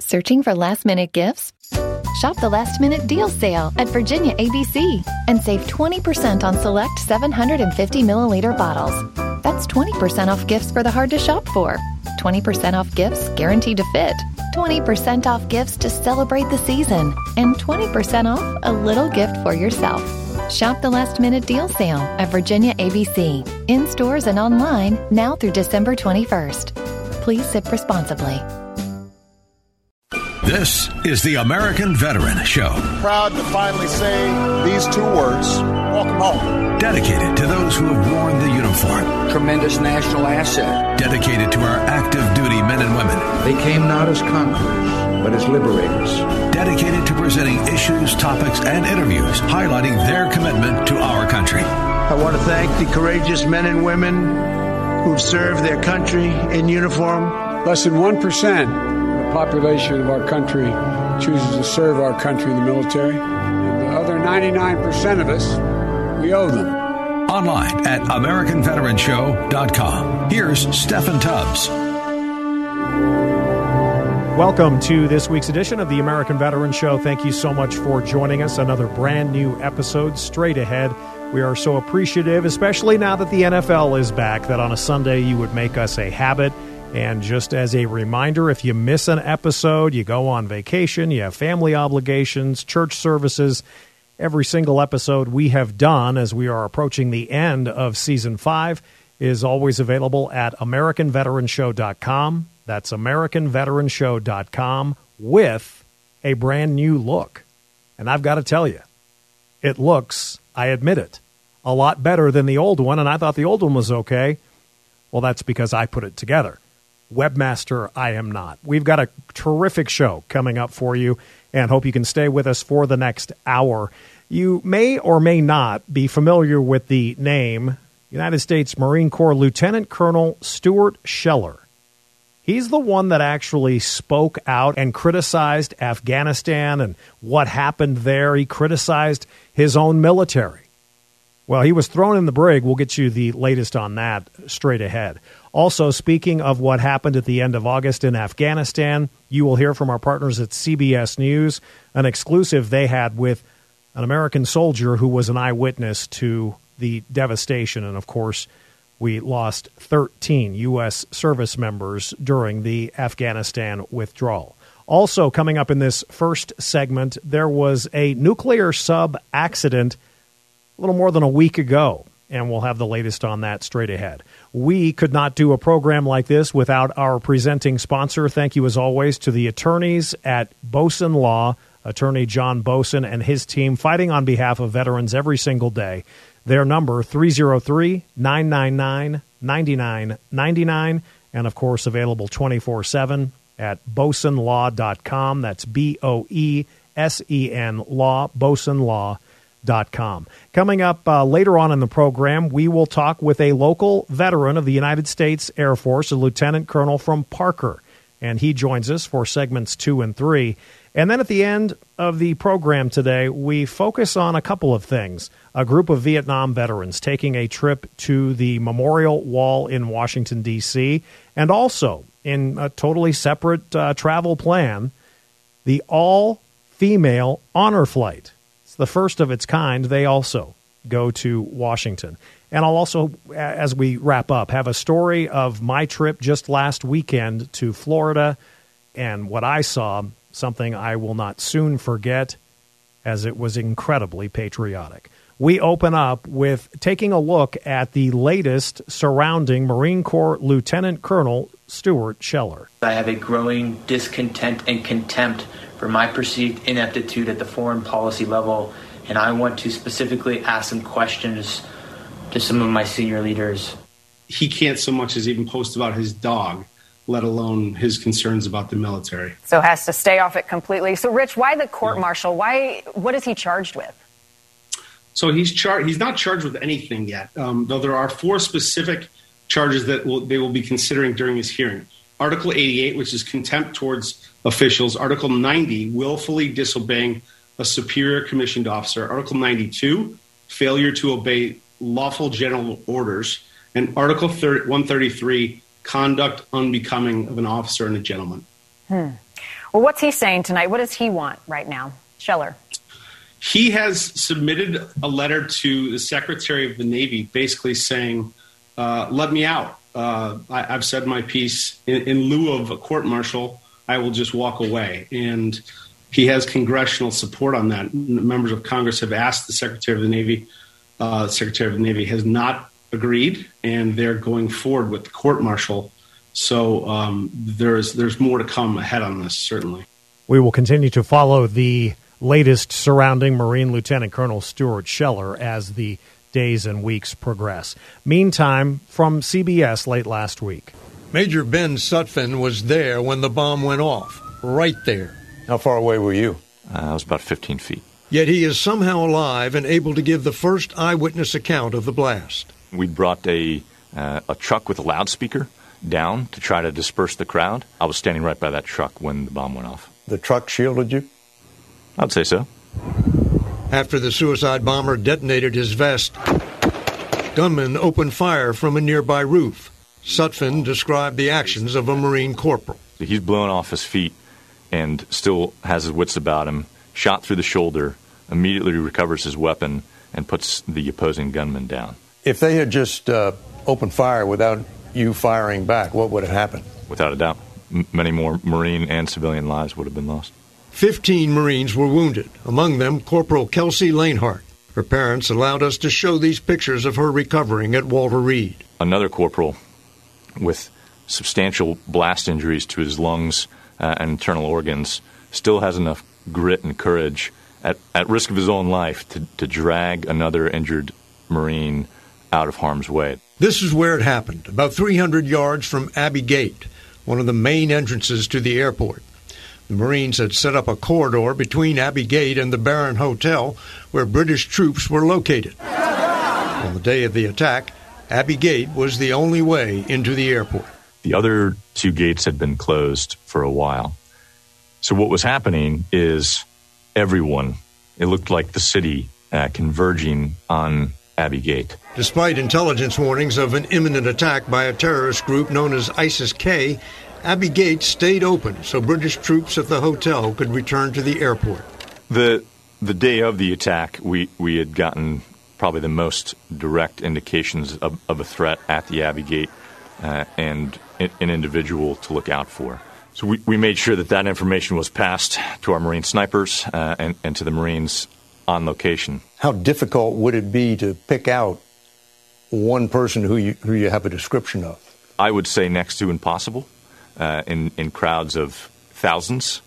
Searching for last minute gifts? Shop the last minute deal sale at Virginia ABC and save 20% on select 750 milliliter bottles. That's 20% off gifts for the hard to shop for, 20% off gifts guaranteed to fit, 20% off gifts to celebrate the season, and 20% off a little gift for yourself. Shop the last minute deal sale at Virginia ABC in stores and online now through December 21st. Please sip responsibly. This is the American Veteran Show. Proud to finally say these two words welcome home. Dedicated to those who have worn the uniform. Tremendous national asset. Dedicated to our active duty men and women. They came not as conquerors, but as liberators. Dedicated to presenting issues, topics, and interviews highlighting their commitment to our country. I want to thank the courageous men and women who've served their country in uniform. Less than 1% population of our country chooses to serve our country in the military. And the other 99% of us, we owe them. Online at AmericanVeteranShow.com. Here's Steffan Tubbs. Welcome to this week's edition of the American Veteran Show. Thank you so much for joining us. Another brand new episode straight ahead. We are so appreciative, especially now that the NFL is back, that on a Sunday you would make us a habit and just as a reminder, if you miss an episode, you go on vacation, you have family obligations, church services, every single episode we have done as we are approaching the end of season five is always available at AmericanVeteranShow.com. That's AmericanVeteranShow.com with a brand new look. And I've got to tell you, it looks, I admit it, a lot better than the old one. And I thought the old one was okay. Well, that's because I put it together. Webmaster, I am not. We've got a terrific show coming up for you and hope you can stay with us for the next hour. You may or may not be familiar with the name United States Marine Corps Lieutenant Colonel Stuart Scheller. He's the one that actually spoke out and criticized Afghanistan and what happened there. He criticized his own military. Well, he was thrown in the brig. We'll get you the latest on that straight ahead. Also, speaking of what happened at the end of August in Afghanistan, you will hear from our partners at CBS News an exclusive they had with an American soldier who was an eyewitness to the devastation. And of course, we lost 13 U.S. service members during the Afghanistan withdrawal. Also, coming up in this first segment, there was a nuclear sub accident a little more than a week ago, and we'll have the latest on that straight ahead. We could not do a program like this without our presenting sponsor. Thank you, as always, to the attorneys at Boesen Law, attorney John Boesen and his team, fighting on behalf of veterans every single day. Their number, 303 999 9999, and of course, available 24 7 at boesenlaw.com. That's B O E S E N Law, Boesenlaw.com Com. Coming up uh, later on in the program, we will talk with a local veteran of the United States Air Force, a lieutenant colonel from Parker, and he joins us for segments two and three. And then at the end of the program today, we focus on a couple of things. A group of Vietnam veterans taking a trip to the Memorial Wall in Washington, D.C., and also in a totally separate uh, travel plan, the all female honor flight the first of its kind. They also go to Washington. And I'll also, as we wrap up, have a story of my trip just last weekend to Florida and what I saw, something I will not soon forget, as it was incredibly patriotic. We open up with taking a look at the latest surrounding Marine Corps Lieutenant Colonel Stuart Scheller. I have a growing discontent and contempt for my perceived ineptitude at the foreign policy level, and I want to specifically ask some questions to some of my senior leaders. He can't so much as even post about his dog, let alone his concerns about the military. So has to stay off it completely. So, Rich, why the court martial? Why? What is he charged with? So he's charged. He's not charged with anything yet, um, though there are four specific charges that will, they will be considering during his hearing. Article 88, which is contempt towards officials. Article 90, willfully disobeying a superior commissioned officer. Article 92, failure to obey lawful general orders. And Article 30, 133, conduct unbecoming of an officer and a gentleman. Hmm. Well, what's he saying tonight? What does he want right now? Scheller. He has submitted a letter to the Secretary of the Navy basically saying, uh, let me out. Uh, I, have said my piece. In, in lieu of a court martial, I will just walk away. And he has congressional support on that. Members of Congress have asked the Secretary of the Navy. Uh, the Secretary of the Navy has not agreed, and they're going forward with the court martial. So um, there's there's more to come ahead on this, certainly. We will continue to follow the latest surrounding Marine Lieutenant Colonel Stuart Scheller as the days and weeks progress. Meantime, from CBS late last week. Major Ben Sutphin was there when the bomb went off, right there. How far away were you? Uh, I was about 15 feet. Yet he is somehow alive and able to give the first eyewitness account of the blast. We brought a, uh, a truck with a loudspeaker down to try to disperse the crowd. I was standing right by that truck when the bomb went off. The truck shielded you? I'd say so. After the suicide bomber detonated his vest, gunmen opened fire from a nearby roof. Sutphin described the actions of a Marine corporal. He's blown off his feet and still has his wits about him, shot through the shoulder, immediately recovers his weapon, and puts the opposing gunman down. If they had just uh, opened fire without you firing back, what would have happened? Without a doubt, M- many more Marine and civilian lives would have been lost. Fifteen Marines were wounded, among them Corporal Kelsee Lainhart. Her parents allowed us to show these pictures of her recovering at Walter Reed. Another corporal with substantial blast injuries to his lungs uh, and internal organs still has enough grit and courage at, at risk of his own life to, to drag another injured Marine out of harm's way. This is where it happened, about 300 yards from Abbey Gate, one of the main entrances to the airport. The Marines had set up a corridor between Abbey Gate and the Baron Hotel where British troops were located. On the day of the attack, Abbey Gate was the only way into the airport. The other two gates had been closed for a while. So what was happening is everyone, it looked like the city uh, converging on Abbey Gate. Despite intelligence warnings of an imminent attack by a terrorist group known as ISIS K, Abbey Gate stayed open so British troops at the hotel could return to the airport. The the day of the attack, we, we had gotten probably the most direct indications of, of a threat at the Abbey Gate uh, and an individual to look out for. So we, we made sure that that information was passed to our Marine snipers uh, and, and to the Marines on location. How difficult would it be to pick out one person who you, who you have a description of? I would say next to impossible uh, in, in crowds of thousands,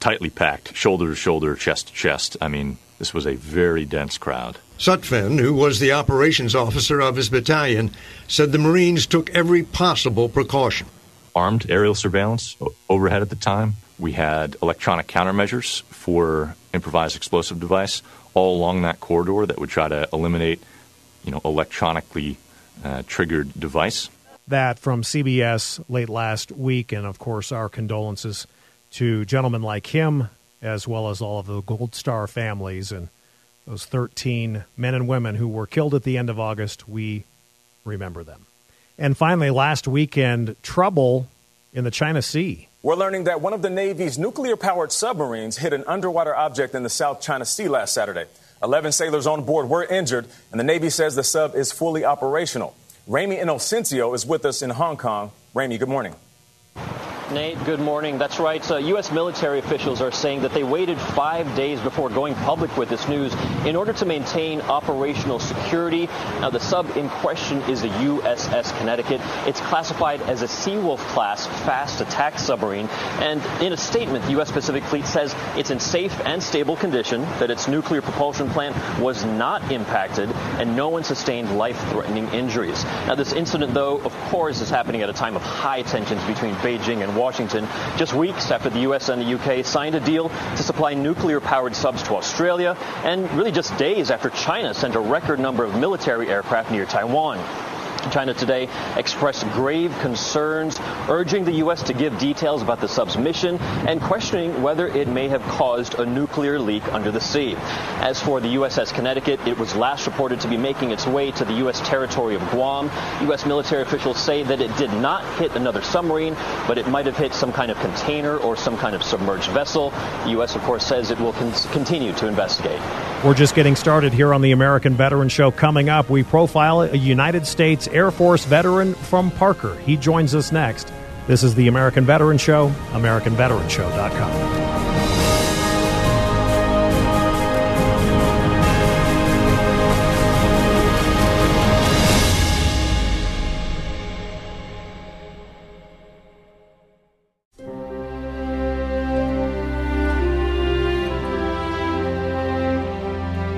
tightly packed, shoulder to shoulder, chest to chest. I mean, this was a very dense crowd. Sutphin, who was the operations officer of his battalion, said the Marines took every possible precaution. Armed aerial surveillance overhead at the time. We had electronic countermeasures for improvised explosive device all along that corridor that would try to eliminate, you know, electronically uh, triggered device. That from CBS late last week, and of course our condolences to gentlemen like him, as well as all of the Gold Star families and those 13 men and women who were killed at the end of August. We remember them. And finally, last weekend, trouble in the China Sea. We're learning that one of the Navy's nuclear powered submarines hit an underwater object in the South China Sea last Saturday. 11 sailors on board were injured, and the Navy says the sub is fully operational. Ramy Inocencio is with us in Hong Kong. Ramy, good morning. Nate, good morning. That's right. Uh, U.S. military officials are saying that they waited five days before going public with this news in order to maintain operational security. Now, the sub in question is the USS Connecticut. It's classified as a Seawolf class fast attack submarine. And in a statement, the U.S. Pacific Fleet says it's in safe and stable condition, that its nuclear propulsion plant was not impacted, and no one sustained life threatening injuries. Now, this incident, though, of course, is happening at a time of high tensions between Beijing and Washington, just weeks after the U.S. and the U.K. signed a deal to supply nuclear powered subs to Australia, and really just days after China sent a record number of military aircraft near Taiwan. China today expressed grave concerns, urging the U.S. to give details about the sub's mission and questioning whether it may have caused a nuclear leak under the sea. As for the USS Connecticut, it was last reported to be making its way to the U.S. territory of Guam. U.S. military officials say that it did not hit another submarine, but it might have hit some kind of container or some kind of submerged vessel. The U.S., of course, says it will con- continue to investigate. We're just getting started here on the American Veteran Show. Coming up, we profile a United States Air Force veteran from Parker. He joins us next. This is the American Veteran Show, AmericanVeteranShow.com.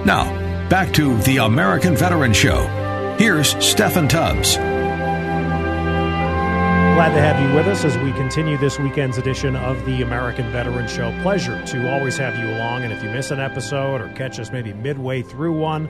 Now, back to the American Veteran Show. Here's Steffan Tubbs. Glad to have you with us as we continue this weekend's edition of the American Veteran Show. Pleasure to always have you along. And if you miss an episode or catch us maybe midway through one,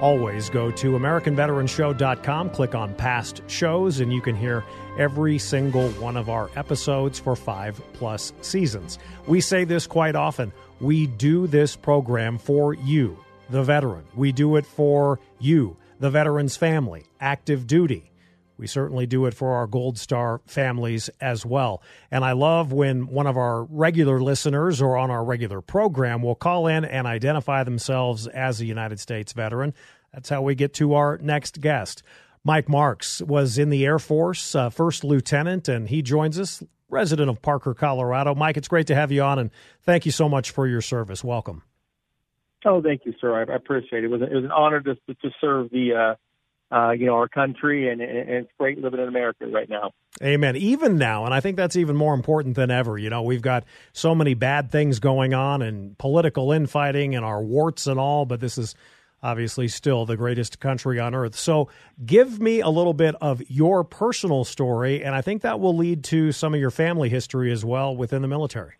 always go to AmericanVeteranShow.com, click on past shows, and you can hear every single one of our episodes for five plus seasons. We say this quite often. We do this program for you the veteran. We do it for you, the veteran's family, active duty. We certainly do it for our Gold Star families as well. And I love when one of our regular listeners or on our regular program will call in and identify themselves as a United States veteran. That's how we get to our next guest. Mike Marks was in the Air Force, uh, first lieutenant, and he joins us, resident of Parker, Colorado. Mike, it's great to have you on, and thank you so much for your service. Welcome. Oh, thank you, sir. I, I appreciate it. It was, it was an honor to, to serve the, uh, uh, you know, our country, and, and it's great living in America right now. Amen. Even now, and I think that's even more important than ever. You know, we've got so many bad things going on, and political infighting, and our warts and all. But this is obviously still the greatest country on earth. So, give me a little bit of your personal story, and I think that will lead to some of your family history as well within the military.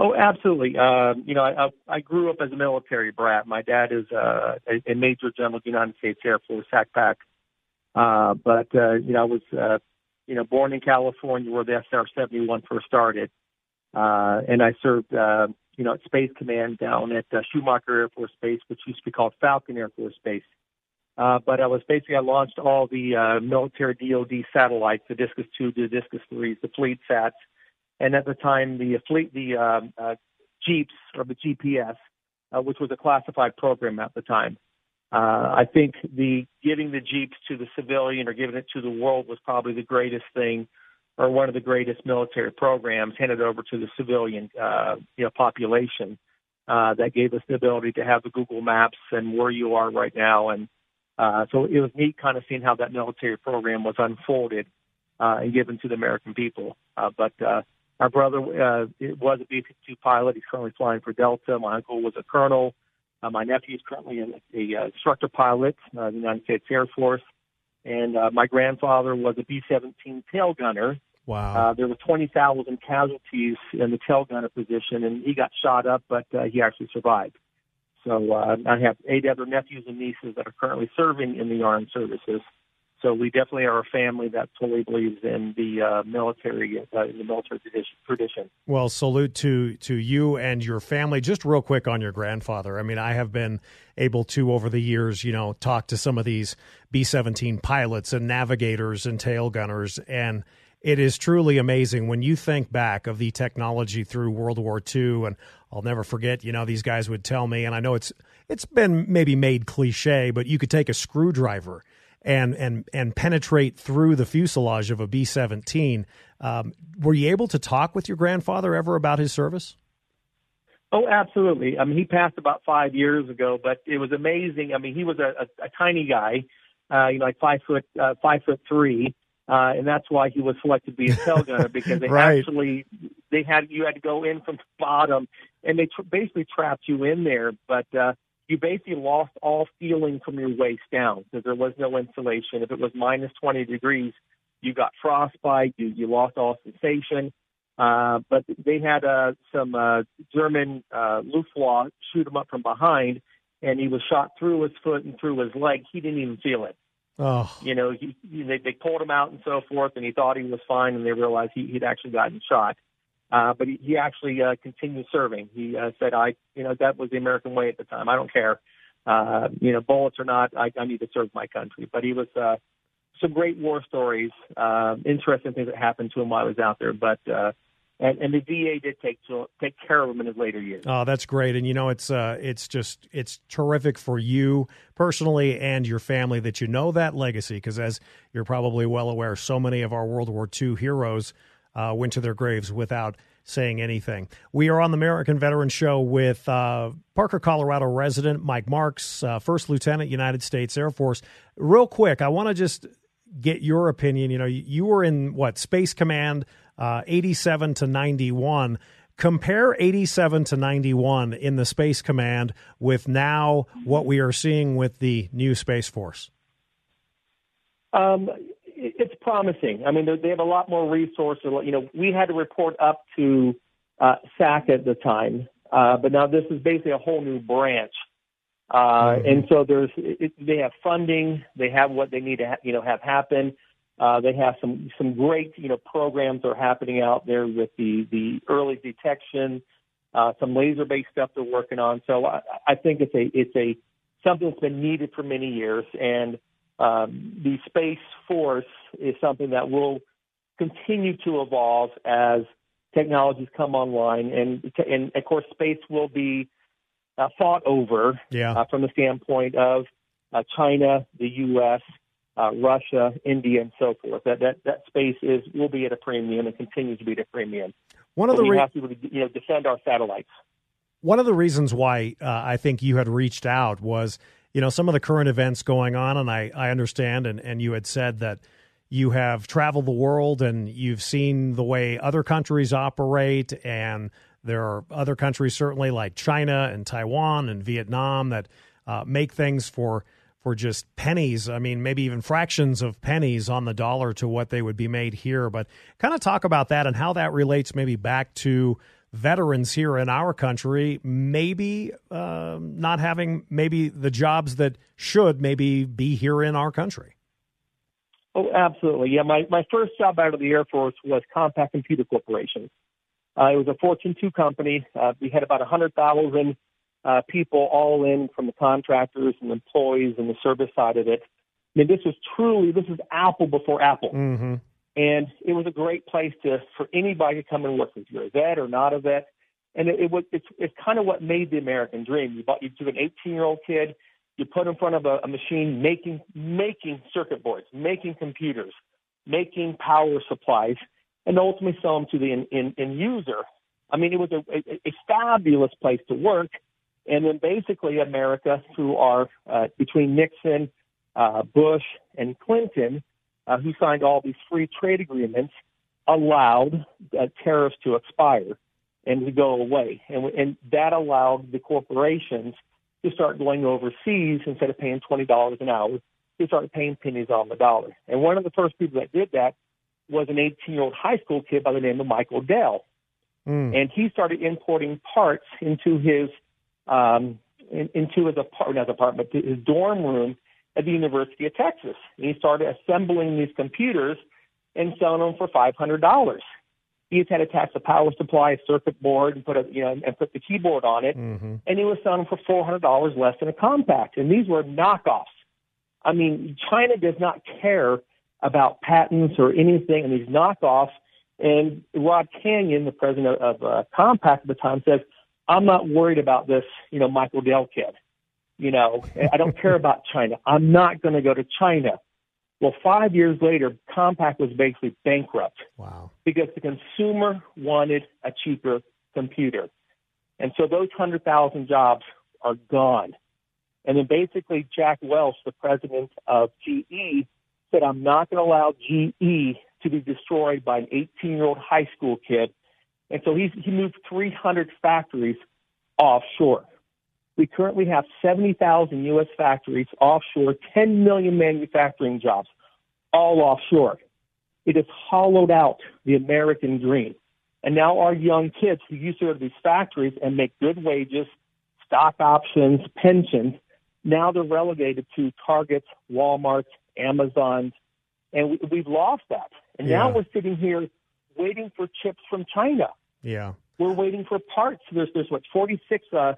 Oh, absolutely. Uh, you know, I, I grew up as a military brat. My dad is uh, a, a Major General of the United States Air Force, SACPAC. Uh, but, uh, you know, I was, uh, you know, born in California where the SR-71 first started. Uh, and I served, uh, you know, at Space Command down at uh, Schumacher Air Force Base, which used to be called Falcon Air Force Base. Uh, but I was basically, I launched all the uh, military DoD satellites, the DSCS 2, the DSCS 3s, the fleet sats, and at the time the fleet, the um, uh, Jeeps or the GPS, uh, which was a classified program at the time. Uh, I think the giving the Jeeps to the civilian or giving it to the world was probably the greatest thing, or one of the greatest military programs handed over to the civilian, uh, you know, population. Uh, that gave us the ability to have the Google Maps and where you are right now, and uh, so it was neat kind of seeing how that military program was unfolded uh, and given to the American people. Uh, but uh, our brother uh, was a B-52 pilot. He's currently flying for Delta. My uncle was a colonel. Uh, my nephew is currently a, a uh, instructor pilot uh, in the United States Air Force. And uh, my grandfather was a B-17 tail gunner. Wow. Uh, there were 20,000 casualties in the tail gunner position, and he got shot up, but uh, he actually survived. So uh, I have eight other nephews and nieces that are currently serving in the armed services. So we definitely are a family that fully believes in the uh, military, uh, in the military tradition. Well, salute to to you and your family. Just real quick on your grandfather. I mean, I have been able to over the years, you know, talk to some of these B seventeen pilots and navigators and tail gunners, and it is truly amazing when you think back of the technology through World War II. And I'll never forget, you know, these guys would tell me, and I know it's it's been maybe made cliche, but you could take a screwdriver and and and penetrate through the fuselage of a B seventeen. Um, were you able to talk with your grandfather ever about his service? Oh, absolutely. I mean, he passed about five years ago, but it was amazing. I mean, he was a, a, a tiny guy, uh, you know, like five foot, uh, five foot three, uh, and that's why he was selected to be a tail gunner because they right. actually they had you had to go in from the bottom, and they tr- basically trapped you in there. But uh, you basically lost all feeling from your waist down because there was no insulation. If it was minus 20 degrees, you got frostbite, you, you lost all sensation. Uh, but they had uh, some uh, German uh, Luftwaffe shoot him up from behind, and he was shot through his foot and through his leg. He didn't even feel it. Oh. You know, he, he, they, they pulled him out and so forth, and he thought he was fine, and they realized he, he'd actually gotten shot. Uh, but he, he actually uh, continued serving. He uh, said, "I, you know, that was the American way at the time. I don't care, uh, you know, bullets or not. I, I need to serve my country." But he was uh, some great war stories, uh, interesting things that happened to him while I was out there. But uh, and, and the VA did take to, take care of him in his later years. Oh, that's great, and you know it's uh, it's just it's terrific for you personally and your family that you know that legacy because as you're probably well aware, so many of our World War II heroes uh, went to their graves without saying anything. We are on the American Veteran Show with uh, Parker, Colorado resident Mike Marks, uh, First Lieutenant, United States Air Force. Real quick, I want to just get your opinion. You know, you were in what Space Command uh, 87 to 91. Compare 87 to 91 in the Space Command with now what we are seeing with the new Space Force. Um, it's promising. I mean, they have a lot more resources. You know, we had to report up to uh, SAC at the time, uh, but now this is basically a whole new branch. Uh, mm-hmm. And so there's, it, they have funding, they have what they need to, ha- you know, have happen. Uh, they have some some great you know programs that are happening out there with the the early detection, uh, some laser based stuff they're working on. So I, I think it's a it's a something that's been needed for many years, and um, the space force is something that will continue to evolve as technologies come online, and and of course space will be uh, fought over yeah. uh, from the standpoint of uh, China, the U.S uh, Russia, India, and so forth. That that that space is will be at a premium and continues to be at a premium. One of the we re- have to you know defend our satellites. One of the reasons why uh, I think you had reached out was you know some of the current events going on, and I I understand, and and you had said that you have traveled the world and you've seen the way other countries operate and there are other countries certainly like China and Taiwan and Vietnam that uh, make things for for just pennies. I mean, maybe even fractions of pennies on the dollar to what they would be made here. But kind of talk about that and how that relates maybe back to veterans here in our country, maybe um, not having maybe the jobs that should maybe be here in our country. Oh, absolutely. Yeah, my, my first job out of the Air Force was Compaq Computer Corporation. Uh, it was a Fortune 2 company. Uh, we had about 100,000 uh, people all in from the contractors and employees and the service side of it. I mean, this was truly this is Apple before Apple, mm-hmm. And it was a great place to for anybody to come and work. If you're a vet or not a vet, and it, it was it's it's kind of what made the American dream. You bought you took an 18 year old kid, you put in front of a, a machine making making circuit boards, making computers, making power supplies, and ultimately sell them to the end, end, end user. I mean, it was a, a, a fabulous place to work and then basically America, through our, uh, between Nixon, uh, Bush, and Clinton, uh, who signed all these free trade agreements, allowed uh, tariffs to expire and to go away. And, and that allowed the corporations to start going overseas instead of paying $20 an hour, to start paying pennies on the dollar. And one of the first people that did that was an 18 year old high school kid by the name of Michael Dell. Mm. And he started importing parts into his um, in, into his apartment, apartment, his dorm room at the University of Texas. And he started assembling these computers and selling them for five hundred dollars. He just had to attach a power supply, a circuit board, and put a you know and put the keyboard on it, mm-hmm. and he was selling them for four hundred dollars less than a Compaq. And these were knockoffs. I mean, China does not care about patents or anything, and these knockoffs. And Rod Canion, the president of uh, Compaq at the time, says I'm not worried about this, you know, Michael Dell kid. You know, I don't care about China. I'm not going to go to China. Well, five years later, Compaq was basically bankrupt. Wow. Because the consumer wanted a cheaper computer. And so those 100,000 jobs are gone. And then basically Jack Welch, the president of GE, said, I'm not going to allow GE to be destroyed by an 18 year old high school kid and so he's, he moved 300 factories offshore. We currently have 70,000 U.S. factories offshore, 10 million manufacturing jobs, all offshore. It has hollowed out the American dream. And now our young kids who used to go to these factories and make good wages, stock options, pensions, now they're relegated to Targets, Walmarts, Amazons, and we, we've lost that. And Yeah. now we're sitting here waiting for chips from China. Yeah. We're waiting for parts. There's there's what 46 uh,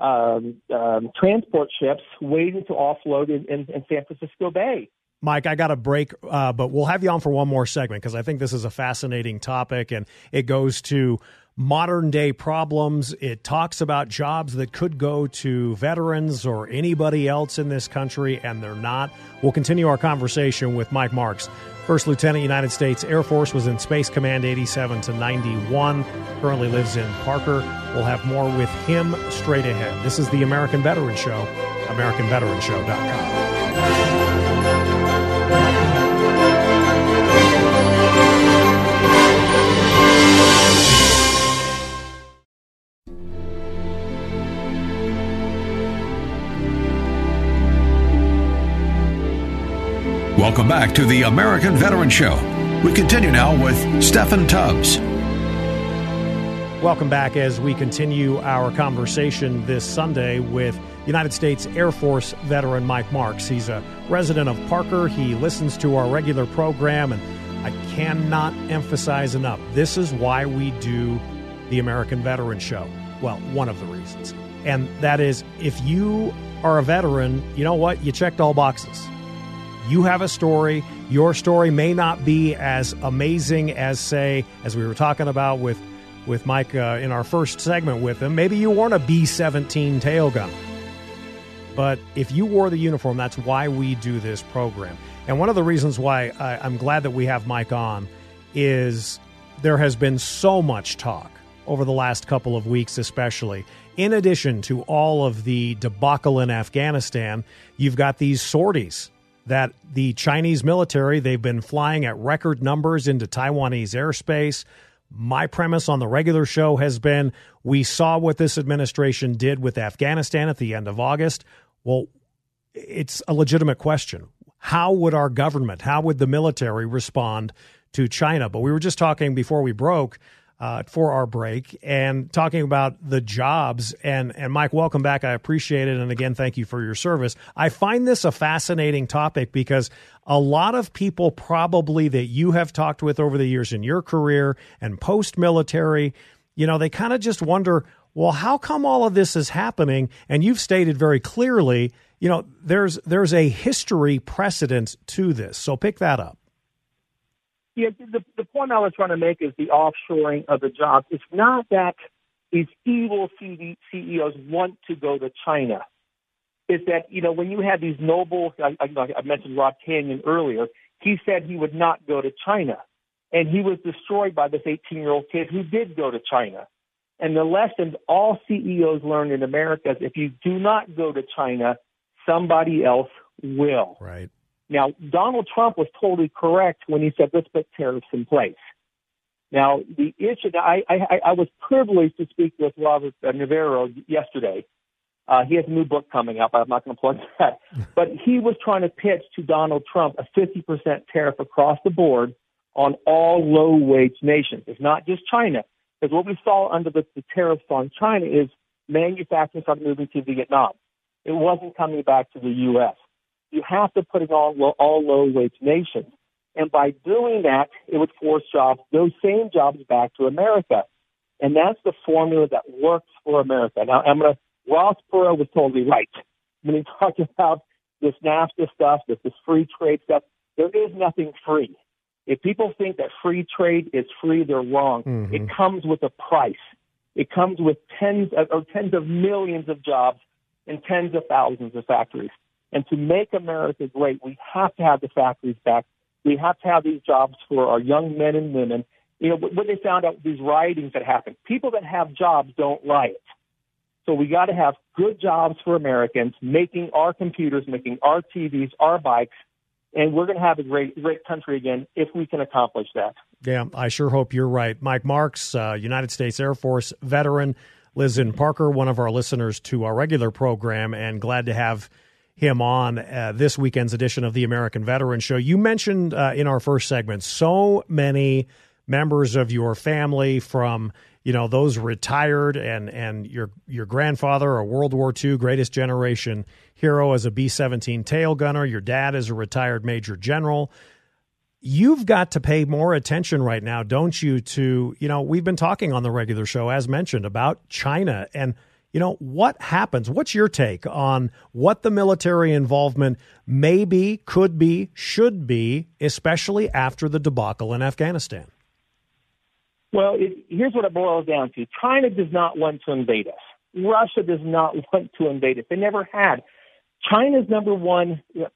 um, um, transport ships waiting to offload in, in, in San Francisco Bay. Mike, I got a break, uh, but we'll have you on for one more segment because I think this is a fascinating topic and it goes to modern day problems. It talks about jobs that could go to veterans or anybody else in this country, and they're not. We'll continue our conversation with Mike Marks. First Lieutenant, United States Air Force, was in Space Command 87 to 91, currently lives in Parker. We'll have more with him straight ahead. This is the American Veteran Show, AmericanVeteranShow.com. Welcome back to the American Veteran Show. We continue now with Steffan Tubbs. Welcome back as we continue our conversation this Sunday with United States Air Force veteran Mike Marks. He's a resident of Parker. He listens to our regular program, and I cannot emphasize enough this is why we do the American Veteran Show. Well, one of the reasons. And that is if you are a veteran, you know what? You checked all boxes. You have a story. Your story may not be as amazing as, say, as we were talking about with with Mike uh, in our first segment with him. Maybe you weren't a B seventeen tail gunner, but if you wore the uniform, that's why we do this program. And one of the reasons why I, I'm glad that we have Mike on is there has been so much talk over the last couple of weeks, especially. In addition to all of the debacle in Afghanistan, you've got these sorties that the Chinese military they've been flying at record numbers into Taiwanese airspace. My premise on the regular show has been we saw what this administration did with Afghanistan at the end of August. Well, it's a legitimate question. How would our government, how would the military respond to China? But we were just talking before we broke uh, for our break and talking about the jobs. And, and Mike, welcome back. I appreciate it. And again, thank you for your service. I find this a fascinating topic because a lot of people probably that you have talked with over the years in your career and post military, you know, they kind of just wonder, well, how come all of this is happening? And you've stated very clearly, you know, there's there's a history precedent to this. So pick that up. Yeah, the, the point I was trying to make is the offshoring of the jobs. It's not that these evil CD, CEOs want to go to China. It's that, you know, when you have these noble, I, I, I mentioned Rob Canion earlier, he said he would not go to China. And he was destroyed by this 18 year old kid who did go to China. And the lesson all CEOs learn in America is if you do not go to China, somebody else will. Right. Now, Donald Trump was totally correct when he said, let's put tariffs in place. Now, the issue, I, I, I was privileged to speak with Robert uh, Navarro yesterday. Uh, he has a new book coming up. I'm not going to plug that. But he was trying to pitch to Donald Trump a 50% tariff across the board on all low wage nations. It's not just China. Because what we saw under the, the tariffs on China is manufacturing started moving to Vietnam. It wasn't coming back to the U.S. You have to put it on low, all low wage nations. And by doing that, it would force jobs, those same jobs back to America. And that's the formula that works for America. Now, I'm going to, Ross Perot was totally right. When he talked about this NAFTA stuff, this, this free trade stuff, there is nothing free. If people think that free trade is free, they're wrong. Mm-hmm. It comes with a price. It comes with tens of, or tens of millions of jobs and tens of thousands of factories. And to make America great, we have to have the factories back. We have to have these jobs for our young men and women. You know, what they found out, these riotings that happen, people that have jobs don't riot. So we got to have good jobs for Americans, making our computers, making our TVs, our bikes, and we're going to have a great, great country again if we can accomplish that. Yeah, I sure hope you're right. Mike Marks, uh, United States Air Force veteran, lives in Parker, one of our listeners to our regular program, and glad to have him on uh, this weekend's edition of the American Veteran Show. You mentioned uh, in our first segment so many members of your family from you know those retired and and your your grandfather a World War II greatest generation hero as a B-17 tail gunner your dad is a retired major general you've got to pay more attention right now don't you to you know we've been talking on the regular show as mentioned about China and you know what happens what's your take on what the military involvement may be could be should be especially after the debacle in Afghanistan well, it, here's what it boils down to. China does not want to invade us. Russia does not want to invade us. They never had. China's number one uh,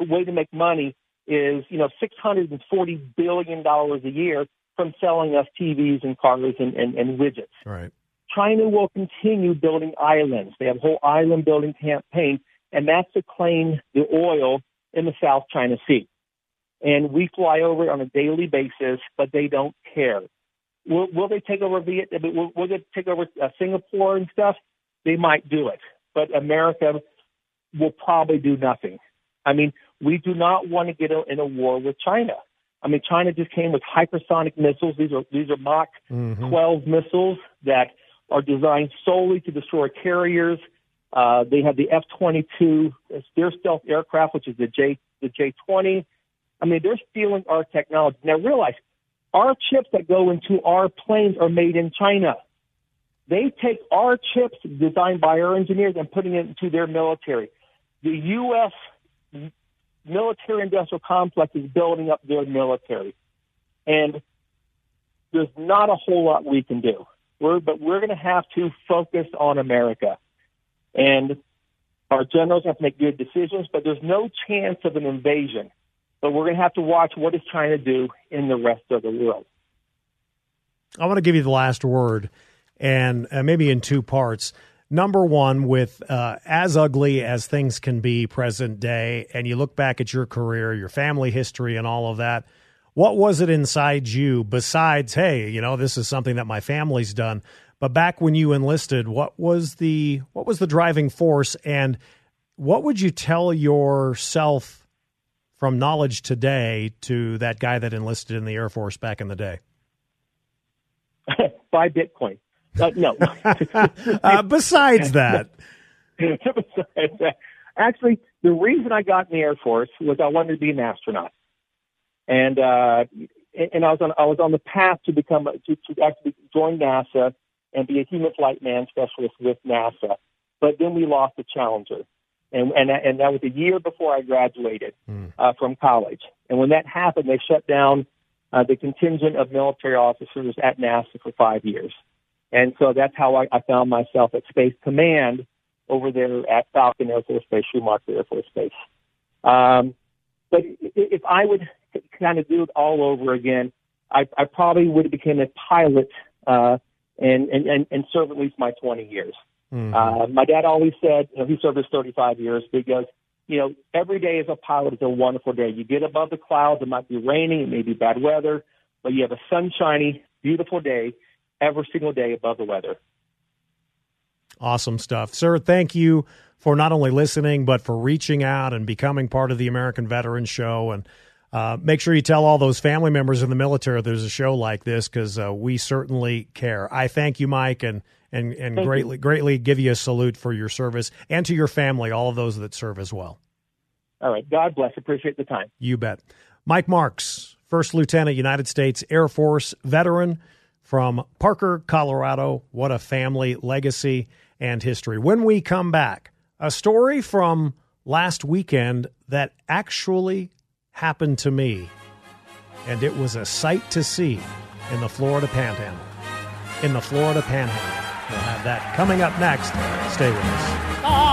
way to make money is, you know, $640 billion a year from selling us TVs and cars and, and, and widgets. Right. China will continue building islands. They have a whole island building campaign, and that's to claim the oil in the South China Sea. And we fly over it on a daily basis, but they don't care. Will, will they take over Vietnam? Will, will they take over uh, Singapore and stuff? They might do it, but America will probably do nothing. I mean, we do not want to get in a war with China. I mean, China just came with hypersonic missiles. These are these are Mach mm-hmm. 12 missiles that are designed solely to destroy carriers. Uh, they have the F-22 their stealth aircraft, which is the J the J-20. I mean, they're stealing our technology. Now, realize our chips that go into our planes are made in China. They take our chips designed by our engineers and putting it into their military. The U.S. military industrial complex is building up their military. And there's not a whole lot we can do. We're, but we're going to have to focus on America. And our generals have to make good decisions, but there's no chance of an invasion but we're going to have to watch what is China do in the rest of the world. I want to give you the last word, and uh, maybe in two parts. Number one, with uh, as ugly as things can be present day, and you look back at your career, your family history, and all of that, what was it inside you besides, hey, you know, this is something that my family's done? But back when you enlisted, what was the what was the driving force, and what would you tell yourself from knowledge today to that guy that enlisted in the Air Force back in the day? Buy Bitcoin. Uh, no. uh, besides that. besides that. Actually, the reason I got in the Air Force was I wanted to be an astronaut. And uh, and I was on I was on the path to become to, to actually join NASA and be a human flight man specialist with NASA. But then we lost the Challenger and and and that was a year before I graduated mm. uh, from college. And when that happened, they shut down uh, the contingent of military officers at NASA for five years. And so that's how I, I found myself at Space Command over there at Falcon Air Force Base, Schumacher Air Force Base. Um, but if I would kind of do it all over again, I, I probably would have become a pilot uh, and, and, and, and serve at least my 20 years. Mm-hmm. Uh, my dad always said, you know, he served his 35 years because, you know, every day as a pilot is a wonderful day. You get above the clouds, it might be raining, it may be bad weather, but you have a sunshiny, beautiful day every single day above the weather. Awesome stuff. Sir, thank you for not only listening, but for reaching out and becoming part of the American Veterans Show. And uh, make sure you tell all those family members in the military there's a show like this because uh, we certainly care. I thank you, Mike, and and and Thank greatly you. greatly give you a salute for your service and to your family, all of those that serve as well. All right. God bless. Appreciate the time. You bet. Mike Marks, First Lieutenant, United States Air Force veteran from Parker, Colorado. What a family legacy and history. When we come back, a story from last weekend that actually happened to me, and it was a sight to see in the Florida Panhandle. In the Florida Panhandle. We'll have that coming up next. Stay with us.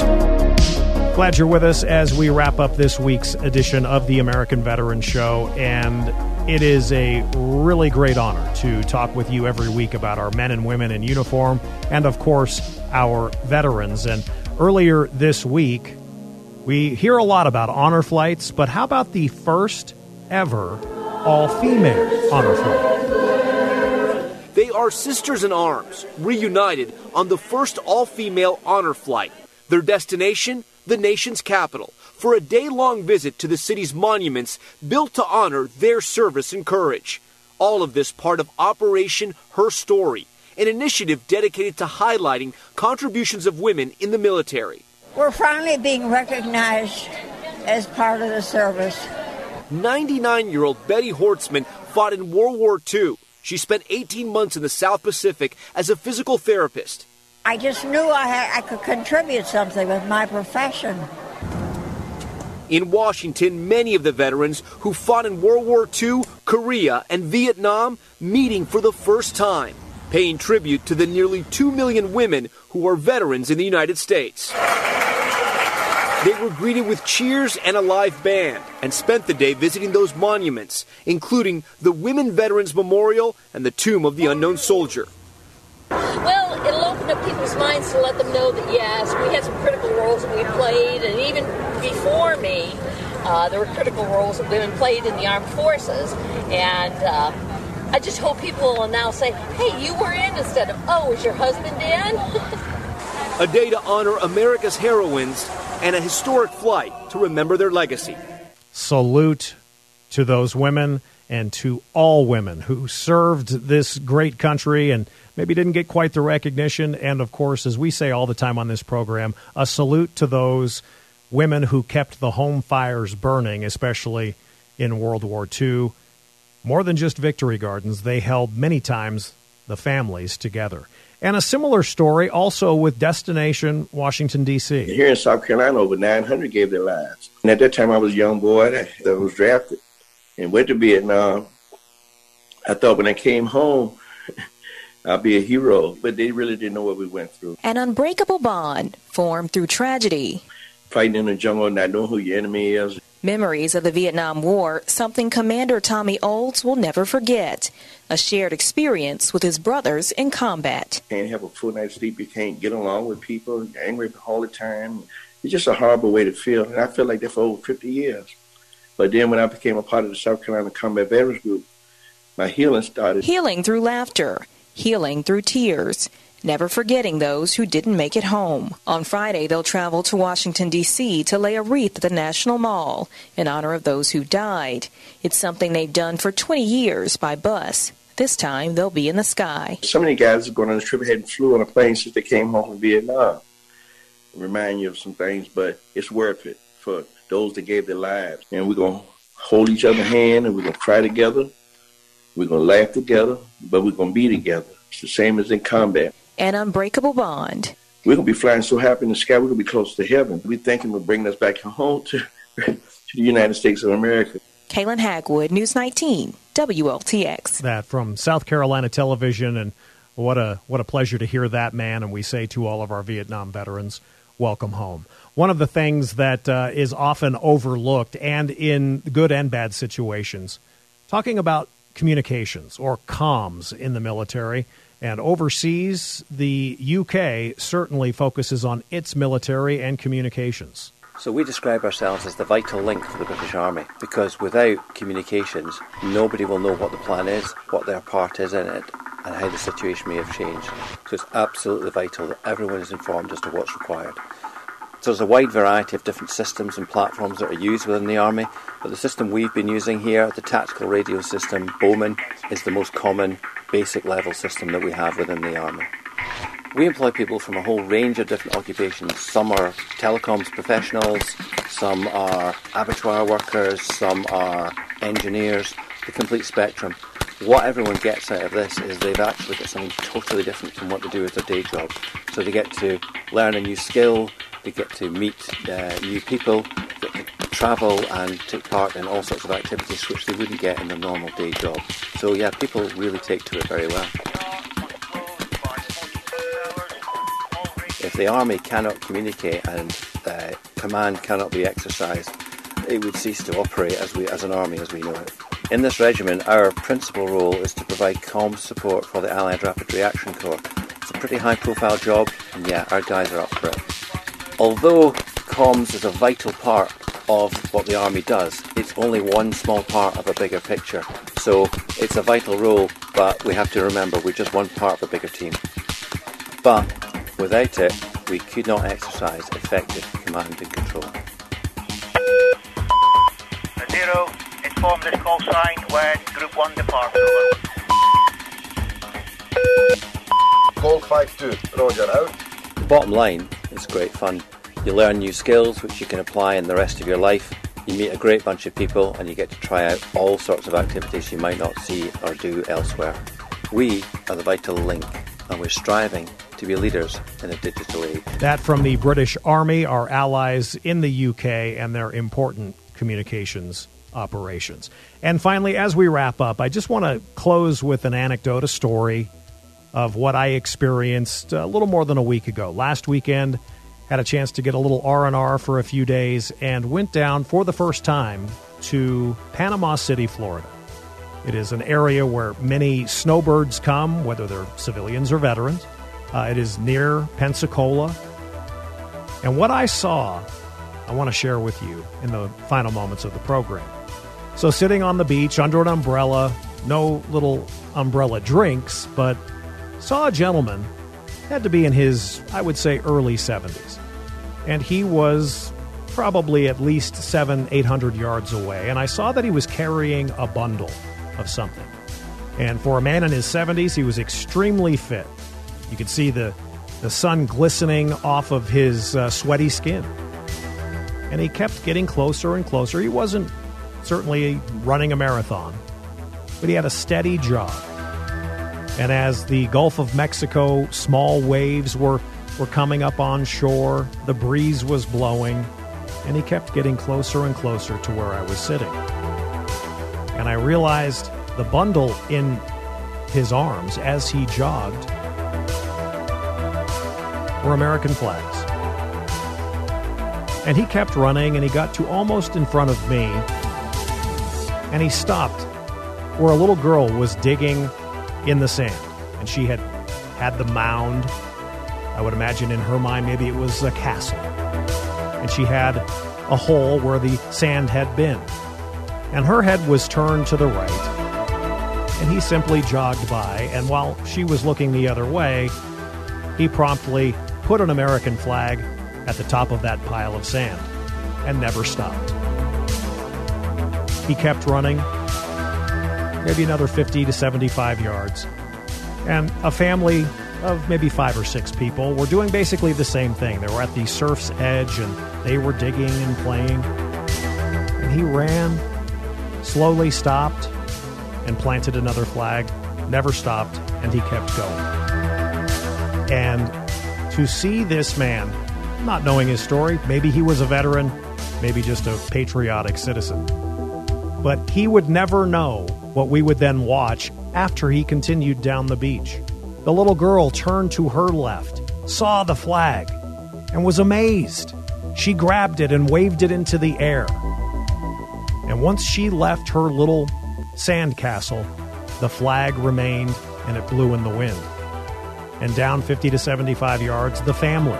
Glad you're with us as we wrap up this week's edition of the American Veteran Show. And it is a really great honor to talk with you every week about our men and women in uniform and, of course, our veterans. And earlier this week, we hear a lot about honor flights, but how about the first ever all female honor flight? They are sisters in arms, reunited on the first all female honor flight. Their destination, the nation's capital, for a day long visit to the city's monuments built to honor their service and courage. All of this part of Operation Her Story, an initiative dedicated to highlighting contributions of women in the military. We're finally being recognized as part of the service. 99 year old Betty Hortzman fought in World War II. She spent 18 months in the South Pacific as a physical therapist. I just knew I, had, I could contribute something with my profession. In Washington, many of the veterans who fought in World War II, Korea, and Vietnam meeting for the first time, paying tribute to the nearly 2 million women who are veterans in the United States. They were greeted with cheers and a live band and spent the day visiting those monuments, including the Women Veterans Memorial and the Tomb of the Unknown Soldier. Well, it'll open up people's minds to let them know that yes, we had some critical roles that we played, and even before me, uh, there were critical roles that women played in the armed forces. And uh, I just hope people will now say, hey, you were in instead of, oh, was your husband in? a day to honor America's heroines and a historic flight to remember their legacy. Salute to those women and to all women who served this great country and maybe didn't get quite the recognition. And of course, as we say all the time on this program, a salute to those women who kept the home fires burning, especially in World War II. More than just victory gardens, they held many times the families together. And a similar story also with Destination Washington, D.C. Here in South Carolina, over 900 gave their lives. And at that time, I was a young boy that was drafted and went to Vietnam. I thought when I came home, I'll be a hero, but they really didn't know what we went through. An unbreakable bond formed through tragedy. Fighting in the jungle, not knowing who your enemy is. Memories of the Vietnam War, something Commander Tommy Olds will never forget. A shared experience with his brothers in combat. You can't have a full night's sleep. You can't get along with people. You're angry all the time. It's just a horrible way to feel. And I feel like that for over 50 years. But then when I became a part of the South Carolina Combat Veterans Group, my healing started. Healing through laughter, healing through tears never forgetting those who didn't make it home. On Friday, they'll travel to Washington, D.C. to lay a wreath at the National Mall in honor of those who died. It's something they've done for 20 years by bus. This time, they'll be in the sky. So many guys are going on this trip hadn't flew on a plane since they came home from Vietnam. Remind you of some things, but it's worth it for those that gave their lives. And we're going to hold each other's hand and we're going to cry together. We're going to laugh together, but we're going to be together. It's the same as in combat an unbreakable bond. We're going to be flying so happy in the sky, we're going to be close to heaven. We're thinking we're bringing us back home to, to the United States of America. Kaylin Hagwood, News 19, WLTX. That from South Carolina Television, and what a what a pleasure to hear that man. And we say to all of our Vietnam veterans, welcome home. One of the things that uh, is often overlooked, and in good and bad situations, talking about communications or comms in the military. And overseas, the UK certainly focuses on its military and communications. So we describe ourselves as the vital link for the British Army because without communications, nobody will know what the plan is, what their part is in it, and how the situation may have changed. So it's absolutely vital that everyone is informed as to what's required. So there's a wide variety of different systems and platforms that are used within the Army, but the system we've been using here, the tactical radio system, Bowman, is the most common basic level system that we have within the Army. We employ people from a whole range of different occupations. Some are telecoms professionals, some are abattoir workers, some are engineers, the complete spectrum. What everyone gets out of this is they've actually got something totally different from what they do as their day job. So they get to learn a new skill, they get to meet uh, new people, get to travel and take part in all sorts of activities which they wouldn't get in their normal day job. So yeah, people really take to it very well. If the army cannot communicate and uh, command cannot be exercised, it would cease to operate as we as an army as we know it. In this regiment, our principal role is to provide comm support for the Allied Rapid Reaction Corps. It's a pretty high profile job, and yeah, our guys are up for it. Although comms is a vital part of what the army does, it's only one small part of a bigger picture. So it's a vital role, but we have to remember we're just one part of a bigger team. But without it, we could not exercise effective command and control. Zero, inform this call sign when Group 1 departs. Over. Call 5-2, Roger, out. Bottom line, it's great fun. You learn new skills which you can apply in the rest of your life. You meet a great bunch of people and you get to try out all sorts of activities you might not see or do elsewhere. We are the vital link and we're striving to be leaders in a digital age. That from the British Army, our allies in the UK, and their important communications operations. And finally, as we wrap up, I just want to close with an anecdote, a story of what I experienced a little more than a week ago. Last weekend, had a chance to get a little R&R for a few days and went down for the first time to Panama City, Florida. It is an area where many snowbirds come, whether they're civilians or veterans. Uh, it is near Pensacola. And what I saw, I want to share with you in the final moments of the program. So, sitting on the beach under an umbrella, no little umbrella drinks, but saw a gentleman, had to be in his, I would say, early 70s. And he was probably at least seven, eight hundred yards away. And I saw that he was carrying a bundle of something. And for a man in his 70s, he was extremely fit. You could see the, the sun glistening off of his uh, sweaty skin. And he kept getting closer and closer. He wasn't certainly running a marathon, but he had a steady jog. And as the Gulf of Mexico small waves were, were coming up on shore, the breeze was blowing, and he kept getting closer and closer to where I was sitting. And I realized the bundle in his arms as he jogged were American flags. And he kept running and he got to almost in front of me. And he stopped where a little girl was digging in the sand. And she had had the mound. I would imagine in her mind, maybe it was a castle. And she had a hole where the sand had been. And her head was turned to the right. And he simply jogged by. And while she was looking the other way, he promptly put an American flag at the top of that pile of sand and never stopped. He kept running, maybe another 50 to 75 yards, and a family of maybe five or six people were doing basically the same thing. They were at the surf's edge and they were digging and playing. And he ran, slowly stopped, and planted another flag, never stopped, and he kept going. And to see this man, not knowing his story, maybe he was a veteran, maybe just a patriotic citizen, but he would never know what we would then watch after he continued down the beach. The little girl turned to her left, saw the flag, and was amazed. She grabbed it and waved it into the air. And once she left her little sand castle, the flag remained and it blew in the wind and down 50 to 75 yards, the family.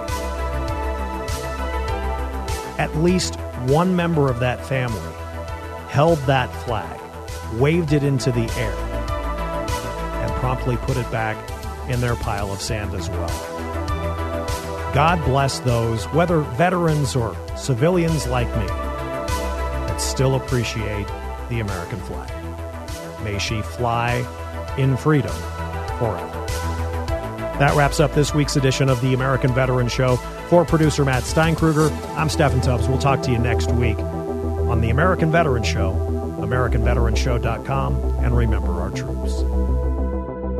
At least one member of that family held that flag, waved it into the air, and promptly put it back in their pile of sand as well. God bless those, whether veterans or civilians like me, that still appreciate the American flag. May she fly in freedom forever. That wraps up this week's edition of the American Veteran Show. For producer Matt Steinkruger, I'm Steffan Tubbs. We'll talk to you next week on the American Veteran Show, AmericanVeteranShow.com, and remember our troops.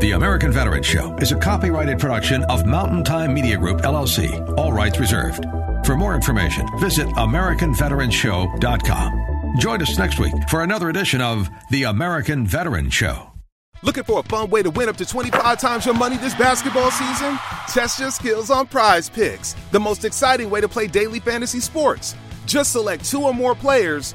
The American Veteran Show is a copyrighted production of Mountain Time Media Group, LLC. All rights reserved. For For more information, visit AmericanVeteranShow.com. Join us next week for another edition of The American Veteran Show. Looking for a fun way to win up to 25 times your money this basketball season? Test your skills on prize picks, the most exciting way to play daily fantasy sports. Just select two or more players,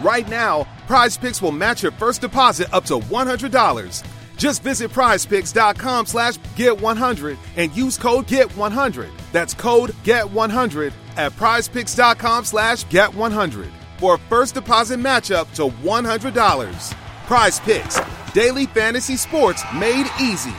Right now, Prize Picks will match your first deposit up to $100. Just visit prizepicks.com slash get100 and use code GET100. That's code GET100 at prizepicks.com slash get100 for a first deposit matchup to $100. Prize Picks, daily fantasy sports made easy.